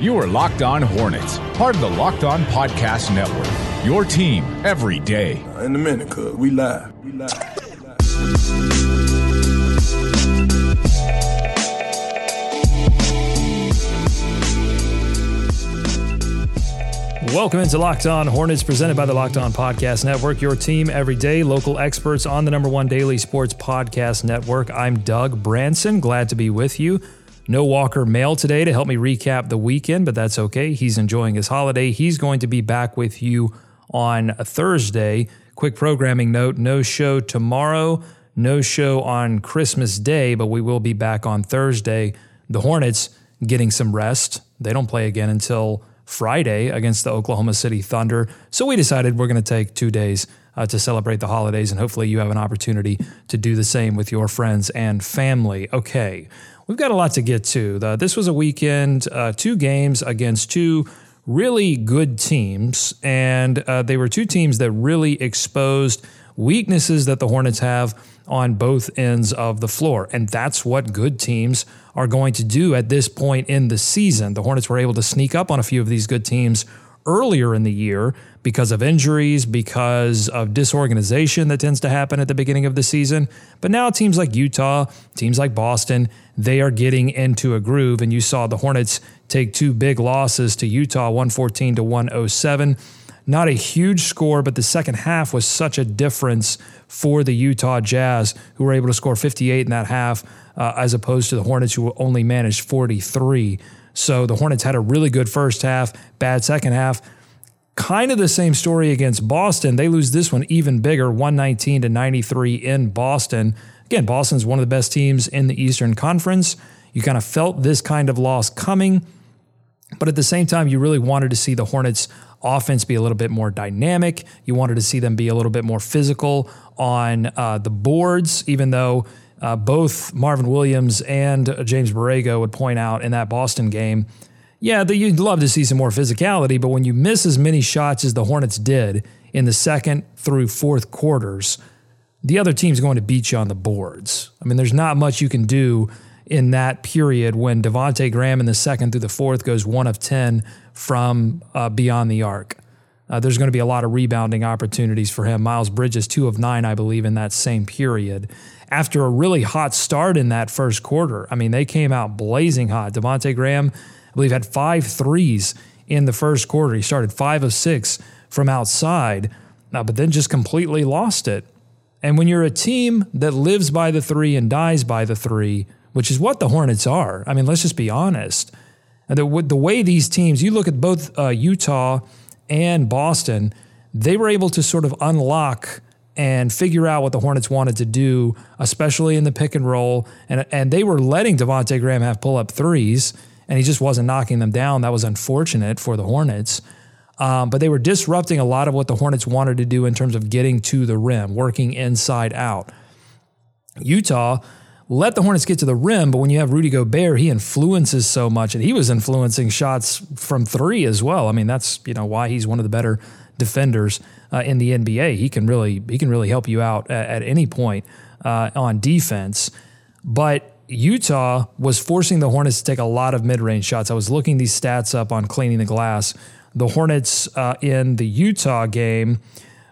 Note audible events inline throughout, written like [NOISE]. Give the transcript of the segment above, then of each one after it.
You are Locked On Hornets, part of the Locked On Podcast Network. Your team every day. Uh, in a minute, cuz we live. We live. Welcome into Locked On Hornets, presented by the Locked On Podcast Network. Your team every day, local experts on the number one daily sports podcast network. I'm Doug Branson. Glad to be with you. No Walker Mail today to help me recap the weekend, but that's okay. He's enjoying his holiday. He's going to be back with you on Thursday. Quick programming note no show tomorrow, no show on Christmas Day, but we will be back on Thursday. The Hornets getting some rest. They don't play again until Friday against the Oklahoma City Thunder. So we decided we're going to take two days uh, to celebrate the holidays, and hopefully you have an opportunity to do the same with your friends and family. Okay, We've got a lot to get to. The, this was a weekend, uh, two games against two really good teams, and uh, they were two teams that really exposed weaknesses that the Hornets have on both ends of the floor. And that's what good teams are going to do at this point in the season. The Hornets were able to sneak up on a few of these good teams earlier in the year because of injuries, because of disorganization that tends to happen at the beginning of the season. But now teams like Utah, teams like Boston, they are getting into a groove. And you saw the Hornets take two big losses to Utah, 114 to 107. Not a huge score, but the second half was such a difference for the Utah Jazz, who were able to score 58 in that half, uh, as opposed to the Hornets, who only managed 43. So the Hornets had a really good first half, bad second half. Kind of the same story against Boston. They lose this one even bigger, 119 to 93 in Boston. Again, Boston's one of the best teams in the Eastern Conference. You kind of felt this kind of loss coming, but at the same time, you really wanted to see the Hornets offense be a little bit more dynamic. You wanted to see them be a little bit more physical on uh, the boards, even though uh, both Marvin Williams and James Borrego would point out in that Boston game. Yeah, the, you'd love to see some more physicality, but when you miss as many shots as the Hornets did in the second through fourth quarters, the other team's going to beat you on the boards. I mean, there's not much you can do in that period when Devonte Graham in the second through the fourth goes one of 10 from uh, beyond the arc. Uh, there's going to be a lot of rebounding opportunities for him. Miles Bridges, two of nine, I believe, in that same period. After a really hot start in that first quarter, I mean, they came out blazing hot. Devonte Graham, I believe, had five threes in the first quarter. He started five of six from outside, uh, but then just completely lost it. And when you're a team that lives by the three and dies by the three, which is what the Hornets are, I mean, let's just be honest. And the, the way these teams, you look at both uh, Utah and Boston, they were able to sort of unlock and figure out what the Hornets wanted to do, especially in the pick and roll. And, and they were letting Devonte Graham have pull up threes, and he just wasn't knocking them down. That was unfortunate for the Hornets. Um, but they were disrupting a lot of what the Hornets wanted to do in terms of getting to the rim, working inside out. Utah let the Hornets get to the rim, but when you have Rudy Gobert, he influences so much, and he was influencing shots from three as well. I mean, that's you know why he's one of the better defenders uh, in the NBA. He can really he can really help you out at, at any point uh, on defense, but. Utah was forcing the Hornets to take a lot of mid range shots. I was looking these stats up on cleaning the glass. The Hornets uh, in the Utah game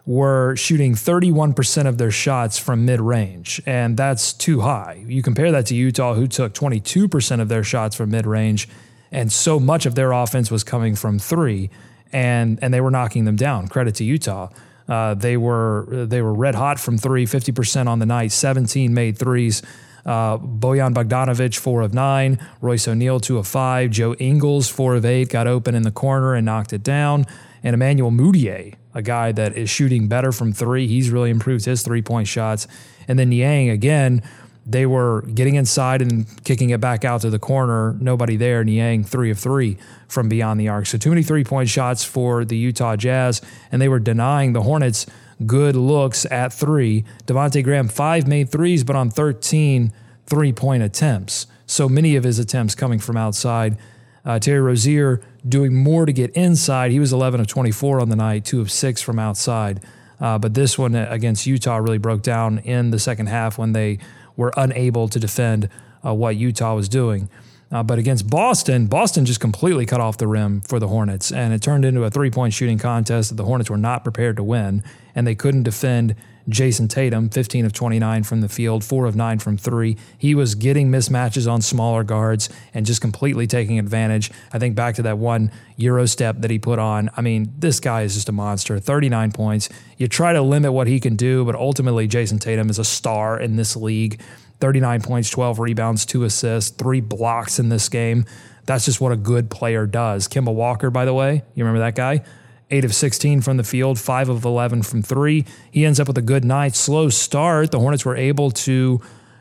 were shooting 31% of their shots from mid range, and that's too high. You compare that to Utah, who took 22% of their shots from mid range, and so much of their offense was coming from three, and, and they were knocking them down. Credit to Utah. Uh, they were they were red hot from three, 50% on the night, 17 made threes. Uh, Bojan Bogdanovic, four of nine. Royce O'Neale, two of five. Joe Ingles, four of eight, got open in the corner and knocked it down. And Emmanuel Mudiay, a guy that is shooting better from three. He's really improved his three point shots. And then Niang, again, they were getting inside and kicking it back out to the corner. Nobody there. Niang, three of three from beyond the arc. So too many three point shots for the Utah Jazz, and they were denying the Hornets good looks at three. Devonte Graham, five made threes, but on 13 three point attempts. So many of his attempts coming from outside. Uh, Terry Rozier doing more to get inside. He was 11 of 24 on the night, two of six from outside. Uh, but this one against Utah really broke down in the second half when they were unable to defend uh, what Utah was doing. Uh, but against Boston, Boston just completely cut off the rim for the Hornets, and it turned into a three point shooting contest that the Hornets were not prepared to win, and they couldn't defend Jayson Tatum, 15 of 29 from the field, 4 of 9 from 3. He was getting mismatches on smaller guards and just completely taking advantage. I think back to that one Euro step that he put on. I mean, this guy is just a monster. 39 points. You try to limit what he can do, but ultimately, Jayson Tatum is a star in this league. 39 points, 12 rebounds, two assists, three blocks in this game. That's just what a good player does. Kemba Walker, by the way, you remember that guy? 8 of 16 from the field, 5 of 11 from 3. He ends up with a good night. Slow start. The Hornets were able to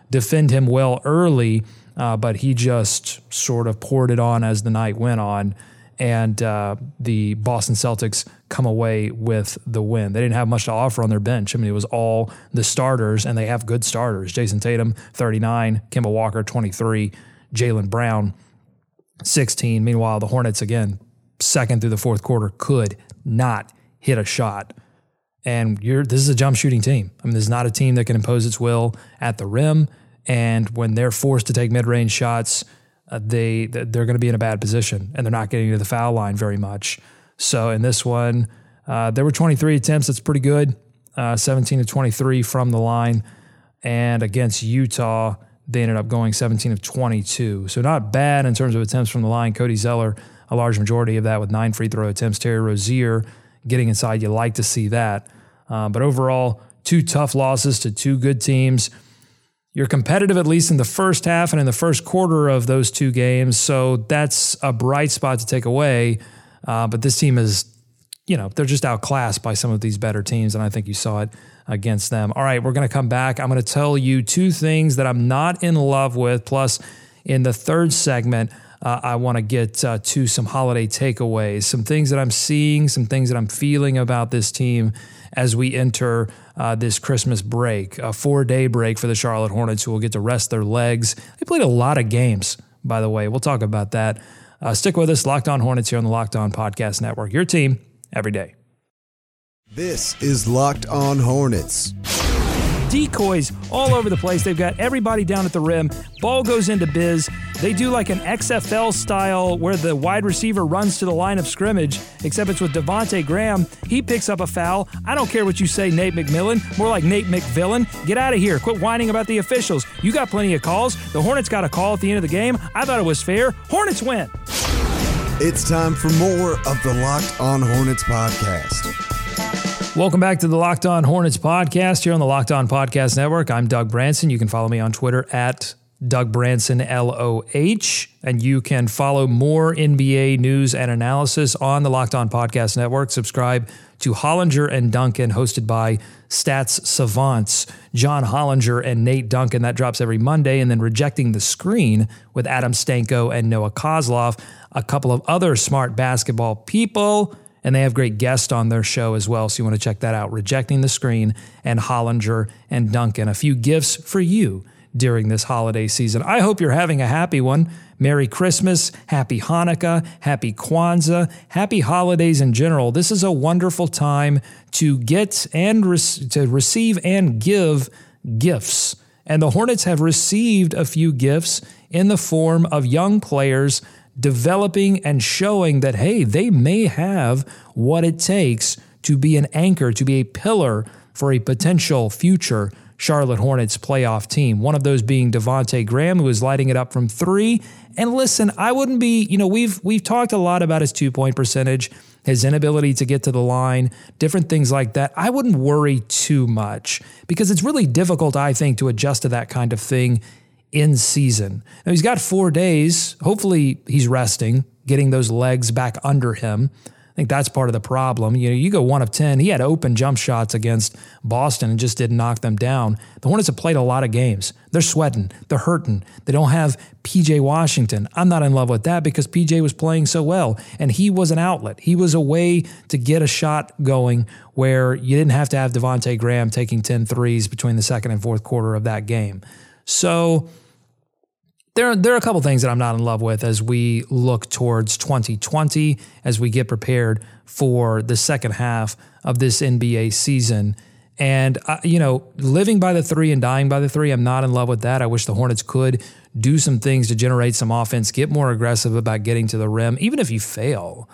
defend him well early, uh, but he just sort of poured it on as the night went on. And uh, the Boston Celtics come away with the win. They didn't have much to offer on their bench. I mean, it was all the starters, and they have good starters. Jayson Tatum, 39, Kemba Walker, 23, Jaylen Brown, 16. Meanwhile, the Hornets, again, second through the fourth quarter, could not hit a shot. And you're this is a jump shooting team. I mean, this is not a team that can impose its will at the rim. And when they're forced to take mid range shots, uh, they they're going to be in a bad position, and they're not getting to the foul line very much. So in this one, uh, there were 23 attempts. That's pretty good. Uh, 17 to 23 from the line, and against Utah, they ended up going 17 of 22. So not bad in terms of attempts from the line. Cody Zeller, a large majority of that with nine free throw attempts. Terry Rozier getting inside. You like to see that. Uh, but overall, two tough losses to two good teams. You're competitive at least in the first half and in the first quarter of those two games. So that's a bright spot to take away. Uh, but this team is, you know, they're just outclassed by some of these better teams. And I think you saw it against them. All right, we're going to come back. I'm going to tell you two things that I'm not in love with. Plus, in the third segment, uh, I want to get uh, to some holiday takeaways, some things that I'm seeing, some things that I'm feeling about this team as we enter uh, this Christmas break, a four day break for the Charlotte Hornets who will get to rest their legs. They played a lot of games, by the way. We'll talk about that. Uh, stick with us, Locked On Hornets here on the Locked On Podcast Network. Your team every day. This is Locked On Hornets decoys all over the place. They've got everybody down at the rim. Ball goes into biz. They do like an XFL style where the wide receiver runs to the line of scrimmage, except it's with Devonte Graham. He picks up a foul. I don't care what you say, Nate McMillan. More like Nate McVillain. Get out of here. Quit whining about the officials. You got plenty of calls. The Hornets got a call at the end of the game. I thought it was fair. Hornets win. It's time for more of the Locked On Hornets podcast. Welcome back to the Locked On Hornets podcast here on the Locked On Podcast Network. I'm Doug Branson. You can follow me on Twitter at Doug Branson LOH, and you can follow more NBA news and analysis on the Locked On Podcast Network. Subscribe to Hollinger and Duncan, hosted by Stats Savants, John Hollinger and Nate Duncan. That drops every Monday, and then Rejecting the Screen with Adam Stanko and Noah Kozlov, a couple of other smart basketball people and they have great guests on their show as well. So you want to check that out. Rejecting the Screen and Hollinger and Duncan. A few gifts for you during this holiday season. I hope you're having a happy one. Merry Christmas, Happy Hanukkah, Happy Kwanzaa, Happy Holidays in general. This is a wonderful time to get and re- to receive and give gifts. And the Hornets have received a few gifts in the form of young players developing and showing that, hey, they may have what it takes to be an anchor, to be a pillar for a potential future Charlotte Hornets playoff team. One of those being Devonte Graham, who is lighting it up from three. And listen, I wouldn't be, you know, we've we've talked a lot about his two point percentage, his inability to get to the line, different things like that. I wouldn't worry too much because it's really difficult, I think, to adjust to that kind of thing in season. Now he's got four days. Hopefully he's resting, getting those legs back under him. I think that's part of the problem. You know, you go one of 10. He had open jump shots against Boston and just didn't knock them down. The Hornets have played a lot of games. They're sweating. They're hurting. They don't have PJ Washington. I'm not in love with that because PJ was playing so well and he was an outlet. He was a way to get a shot going where you didn't have to have Devonte Graham taking 10 threes between the second and fourth quarter of that game. So there, there are a couple things that I'm not in love with as we look towards 2020, as we get prepared for the second half of this NBA season. And, uh, you know, living by the three and dying by the three, I'm not in love with that. I wish the Hornets could do some things to generate some offense, get more aggressive about getting to the rim, even if you fail.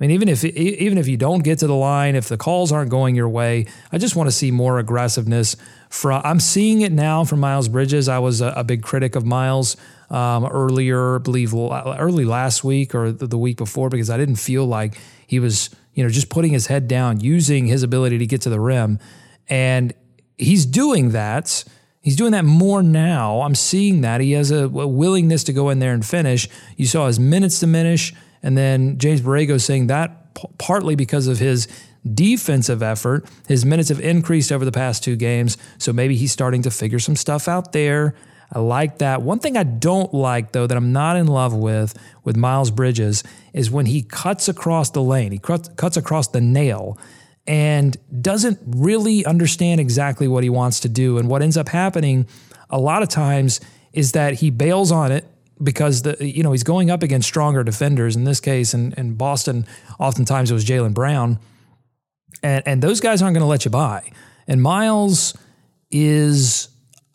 I mean, even if even if you don't get to the line, if the calls aren't going your way, I just want to see more aggressiveness. From I'm seeing it now from Miles Bridges. I was a, a big critic of Miles um, earlier, I believe early last week or the, the week before, because I didn't feel like he was, you know, just putting his head down, using his ability to get to the rim, and he's doing that. He's doing that more now. I'm seeing that he has a, a willingness to go in there and finish. You saw his minutes diminish. And then James Borrego saying that p- partly because of his defensive effort. His minutes have increased over the past two games. So maybe he's starting to figure some stuff out there. I like that. One thing I don't like, though, that I'm not in love with with Miles Bridges is when he cuts across the lane, he cuts across the nail and doesn't really understand exactly what he wants to do. And what ends up happening a lot of times is that he bails on it because the you know he's going up against stronger defenders in this case and in, in Boston. Oftentimes it was Jaylen Brown. And and those guys aren't going to let you by and Miles is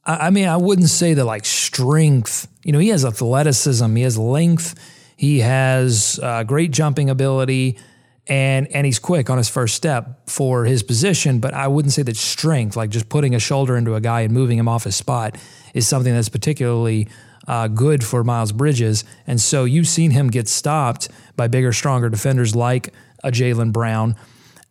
I mean I wouldn't say that like strength you know he has athleticism he has length he has uh, great jumping ability and and he's quick on his first step for his position but I wouldn't say that strength like just putting a shoulder into a guy and moving him off his spot is something that's particularly uh, good for Miles Bridges. And so you've seen him get stopped by bigger, stronger defenders like a Jaylen Brown.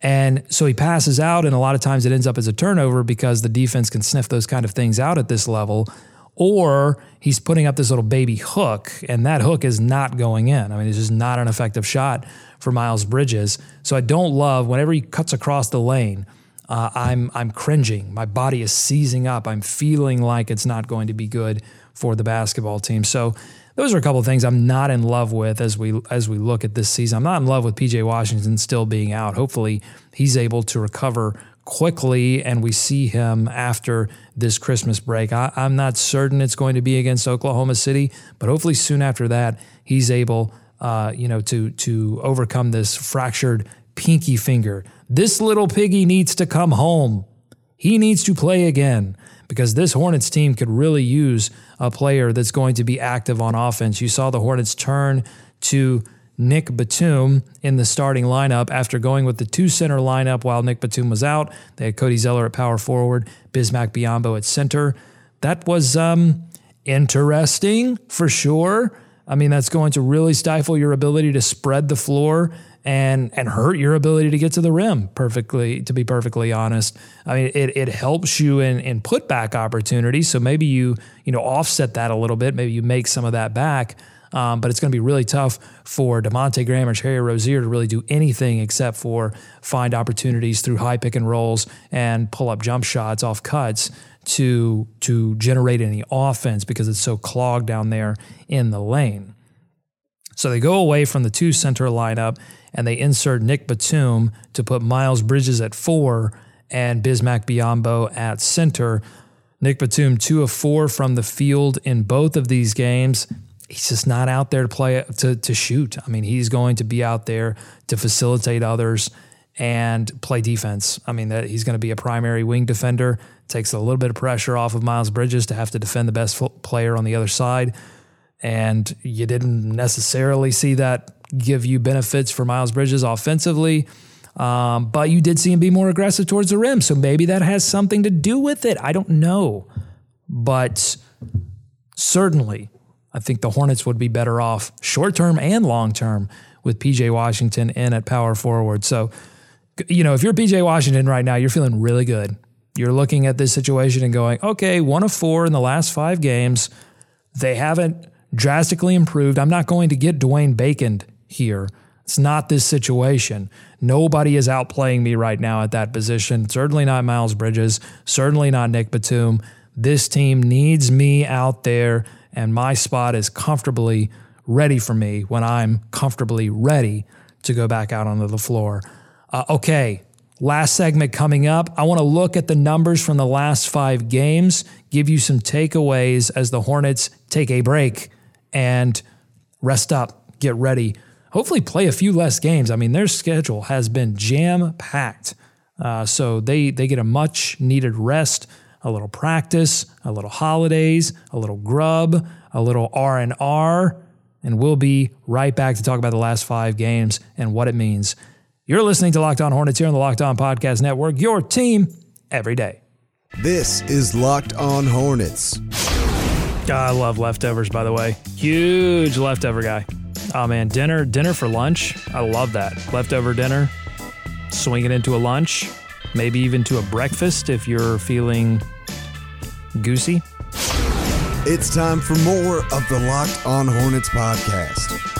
And so he passes out, and a lot of times it ends up as a turnover because the defense can sniff those kind of things out at this level. Or he's putting up this little baby hook, and that hook is not going in. I mean, it's just not an effective shot for Miles Bridges. So I don't love whenever he cuts across the lane. Uh, I'm I'm cringing. My body is seizing up. I'm feeling like it's not going to be good for the basketball team. So those are a couple of things I'm not in love with as we as we look at this season. I'm not in love with PJ Washington still being out. Hopefully, he's able to recover quickly and we see him after this Christmas break. I, am not certain it's going to be against Oklahoma City, but hopefully soon after that he's able, uh, you know, to to overcome this fractured pinky finger. This little piggy needs to come home. He needs to play again because this Hornets team could really use a player that's going to be active on offense. You saw the Hornets turn to Nick Batum in the starting lineup after going with the two center lineup while Nick Batum was out. They had Cody Zeller at power forward, Bismack Biyombo at center. That was um, interesting for sure. I mean, that's going to really stifle your ability to spread the floor and and hurt your ability to get to the rim perfectly to be perfectly honest. I mean it, it helps you in in putback opportunities. So maybe you you know offset that a little bit. Maybe you make some of that back. Um, but it's going to be really tough for Devonte Graham or Terry Rozier to really do anything except for find opportunities through high pick and rolls and pull up jump shots off cuts to to generate any offense because it's so clogged down there in the lane. So they go away from the two center lineup and they insert Nick Batum to put Miles Bridges at four and Bismack Biyombo at center. Nick Batum, two of four from the field in both of these games. He's just not out there to play to, to shoot. I mean, he's going to be out there to facilitate others and play defense. I mean, that he's going to be a primary wing defender. Takes a little bit of pressure off of Miles Bridges to have to defend the best player on the other side. And you didn't necessarily see that give you benefits for Miles Bridges offensively. Um, but you did see him be more aggressive towards the rim. So maybe that has something to do with it. I don't know. But certainly, I think the Hornets would be better off short term and long term with PJ Washington in at power forward. So, you know, if you're PJ Washington right now, you're feeling really good. You're looking at this situation and going, okay, one of four in the last five games. They haven't drastically improved. I'm not going to get Dwayne Bacon here. It's not this situation. Nobody is outplaying me right now at that position. Certainly not Miles Bridges. Certainly not Nick Batum. This team needs me out there, and my spot is comfortably ready for me when I'm comfortably ready to go back out onto the floor. Uh, okay, last segment coming up. I want to look at the numbers from the last five games, give you some takeaways as the Hornets take a break and rest up, get ready hopefully play a few less games. I mean, their schedule has been jam packed. Uh, so they they get a much needed rest a little practice, a little holidays, a little grub, a little R&R, and we'll be right back to talk about the last 5 games and what it means. You're listening to Locked On Hornets here on the Locked On Podcast Network, your team every day. This is Locked On Hornets. Ah, I love leftovers, by the way. Huge leftover guy. Oh man, dinner, dinner for lunch. I love that. Leftover dinner, swing it into a lunch, maybe even to a breakfast if you're feeling goosey. It's time for more of the Locked On Hornets podcast.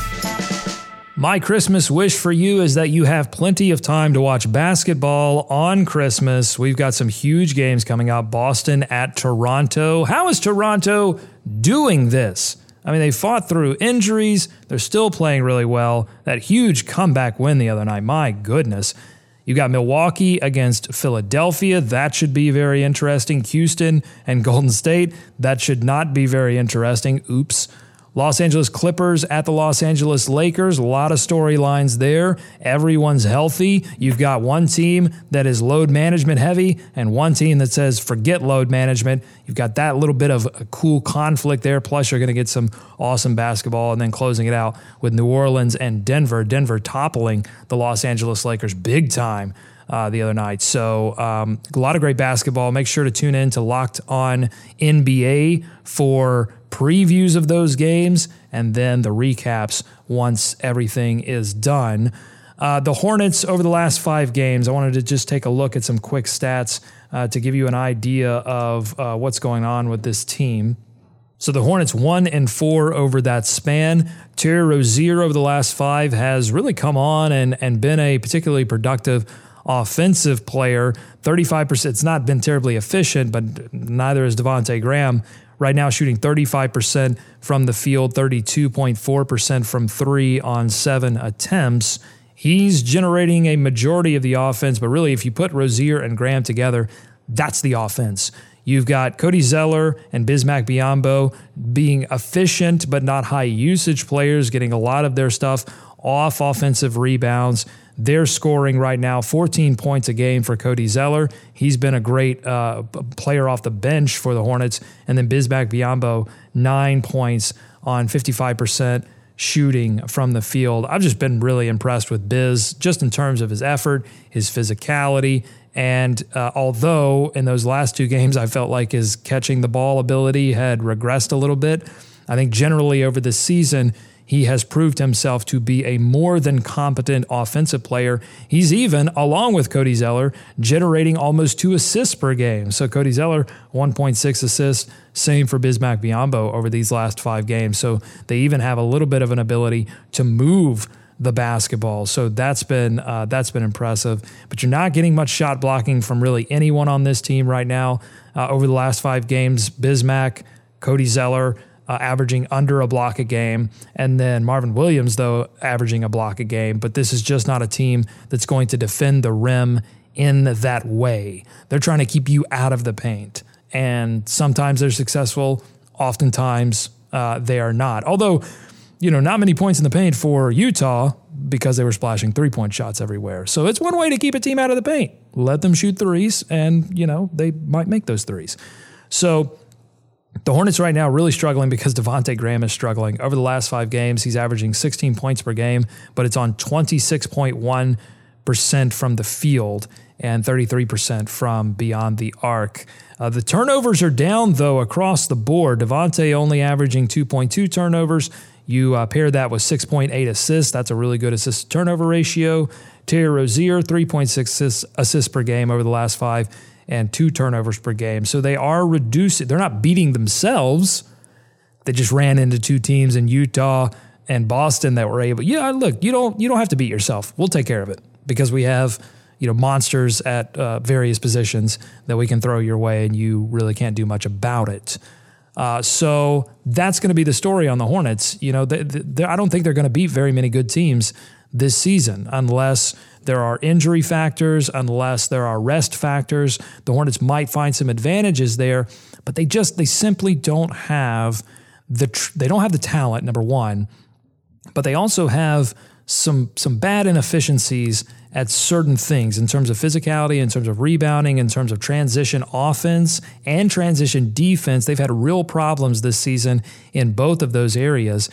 My Christmas wish for you is that you have plenty of time to watch basketball on Christmas. We've got some huge games coming up Boston at Toronto. How is Toronto doing this? I mean, they fought through injuries. They're still playing really well. That huge comeback win the other night, my goodness. You got Milwaukee against Philadelphia. That should be very interesting. Houston and Golden State. That should not be very interesting. Oops. Los Angeles Clippers at the Los Angeles Lakers. A lot of storylines there. Everyone's healthy. You've got one team that is load management heavy and one team that says forget load management. You've got that little bit of a cool conflict there. Plus, you're going to get some awesome basketball and then closing it out with New Orleans and Denver. Denver toppling the Los Angeles Lakers big time. Uh, the other night. So, um, a lot of great basketball. Make sure to tune in to Locked On NBA for previews of those games and then the recaps once everything is done. Uh, the Hornets over the last five games, I wanted to just take a look at some quick stats uh, to give you an idea of uh, what's going on with this team. So the Hornets one and four over that span. Terry Rozier over the last five has really come on and, and been a particularly productive offensive player. 35%. It's not been terribly efficient, but neither is Devonte Graham. Right now, shooting 35% from the field, 32.4% from three on seven attempts. He's generating a majority of the offense, but really, if you put Rozier and Graham together, that's the offense. You've got Cody Zeller and Bismack Biyombo being efficient but not high usage players, getting a lot of their stuff off offensive rebounds. They're scoring right now 14 points a game for Cody Zeller. He's been a great uh, player off the bench for the Hornets. And then Bismack Biyombo, nine points on 55% shooting from the field. I've just been really impressed with Biz, just in terms of his effort, his physicality. And uh, although in those last two [LAUGHS] games, I felt like his catching the ball ability had regressed a little bit, I think generally over the season, he has proved himself to be a more than competent offensive player. He's even, along with Cody Zeller, generating almost two assists per game. So Cody Zeller, 1.6 assists, same for Bismack Biyombo over these last five games. So they even have a little bit of an ability to move the basketball. So that's been uh, that's been impressive. But you're not getting much shot blocking from really anyone on this team right now. Uh, over the last five games, Bismack, Cody Zeller, uh, averaging under a block a game, and then Marvin Williams, though, averaging a block a game. But this is just not a team that's going to defend the rim in that way. They're trying to keep you out of the paint. And sometimes they're successful, oftentimes uh, they are not. Although, you know, not many points in the paint for Utah because they were splashing three point shots everywhere. So it's one way to keep a team out of the paint. Let them shoot threes, and, you know, they might make those threes. So, the Hornets right now really struggling because Devonte Graham is struggling. Over the last five games, he's averaging 16 points per game, but it's on 26.1% from the field and 33% from beyond the arc. Uh, the turnovers are down, though, across the board. Devonte only averaging 2.2 turnovers. You uh, pair that with 6.8 assists. That's a really good assist turnover ratio. Terry Rozier, 3.6 assists, assists per game over the last five and two turnovers per game. So they are reducing, they're not beating themselves. They just ran into two teams in Utah and Boston that were able, yeah, look, you don't you don't have to beat yourself. We'll take care of it because we have, you know, monsters at uh, various positions that we can throw your way and you really can't do much about it. Uh, so that's going to be the story on the Hornets. You know, they, they, I don't think they're going to beat very many good teams this season unless there are injury factors, unless there are rest factors. The Hornets might find some advantages there, but they just they simply don't have the tr- they don't have the talent number 1, but they also have some some bad inefficiencies at certain things in terms of physicality, in terms of rebounding, in terms of transition offense and transition defense. They've had real problems this season in both of those areas.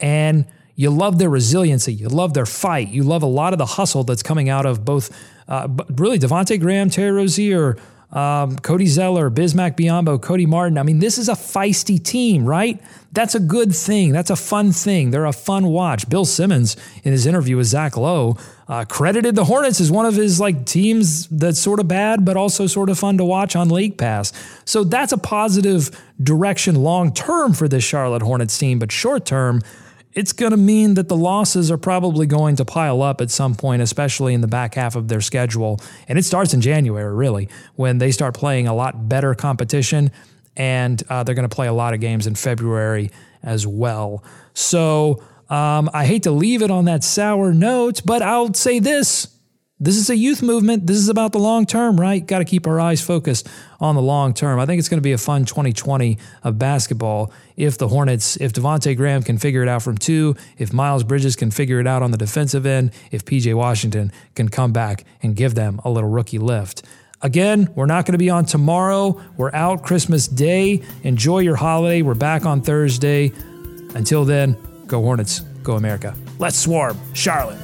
And you love their resiliency. You love their fight. You love a lot of the hustle that's coming out of both, uh, really, Devonte Graham, Terry Rozier, um, Cody Zeller, Bismack Biyombo, Cody Martin. I mean, this is a feisty team, right? That's a good thing. That's a fun thing. They're a fun watch. Bill Simmons, in his interview with Zach Lowe, uh, credited the Hornets as one of his like teams that's sort of bad, but also sort of fun to watch on League Pass. So that's a positive direction long term for this Charlotte Hornets team, but short term, it's going to mean that the losses are probably going to pile up at some point, especially in the back half of their schedule. And it starts in January, really, when they start playing a lot better competition. And uh, they're going to play a lot of games in February as well. So um, I hate to leave it on that sour note, but I'll say this this is a youth movement. This is about the long term, right? Got to keep our eyes focused on the long term. I think it's going to be a fun 2020 of basketball if the Hornets, if Devonte Graham can figure it out from two, if Miles Bridges can figure it out on the defensive end, if PJ Washington can come back and give them a little rookie lift. Again, we're not going to be on tomorrow. We're out Christmas Day. Enjoy your holiday. We're back on Thursday. Until then, go Hornets, go America. Let's swarm, Charlotte.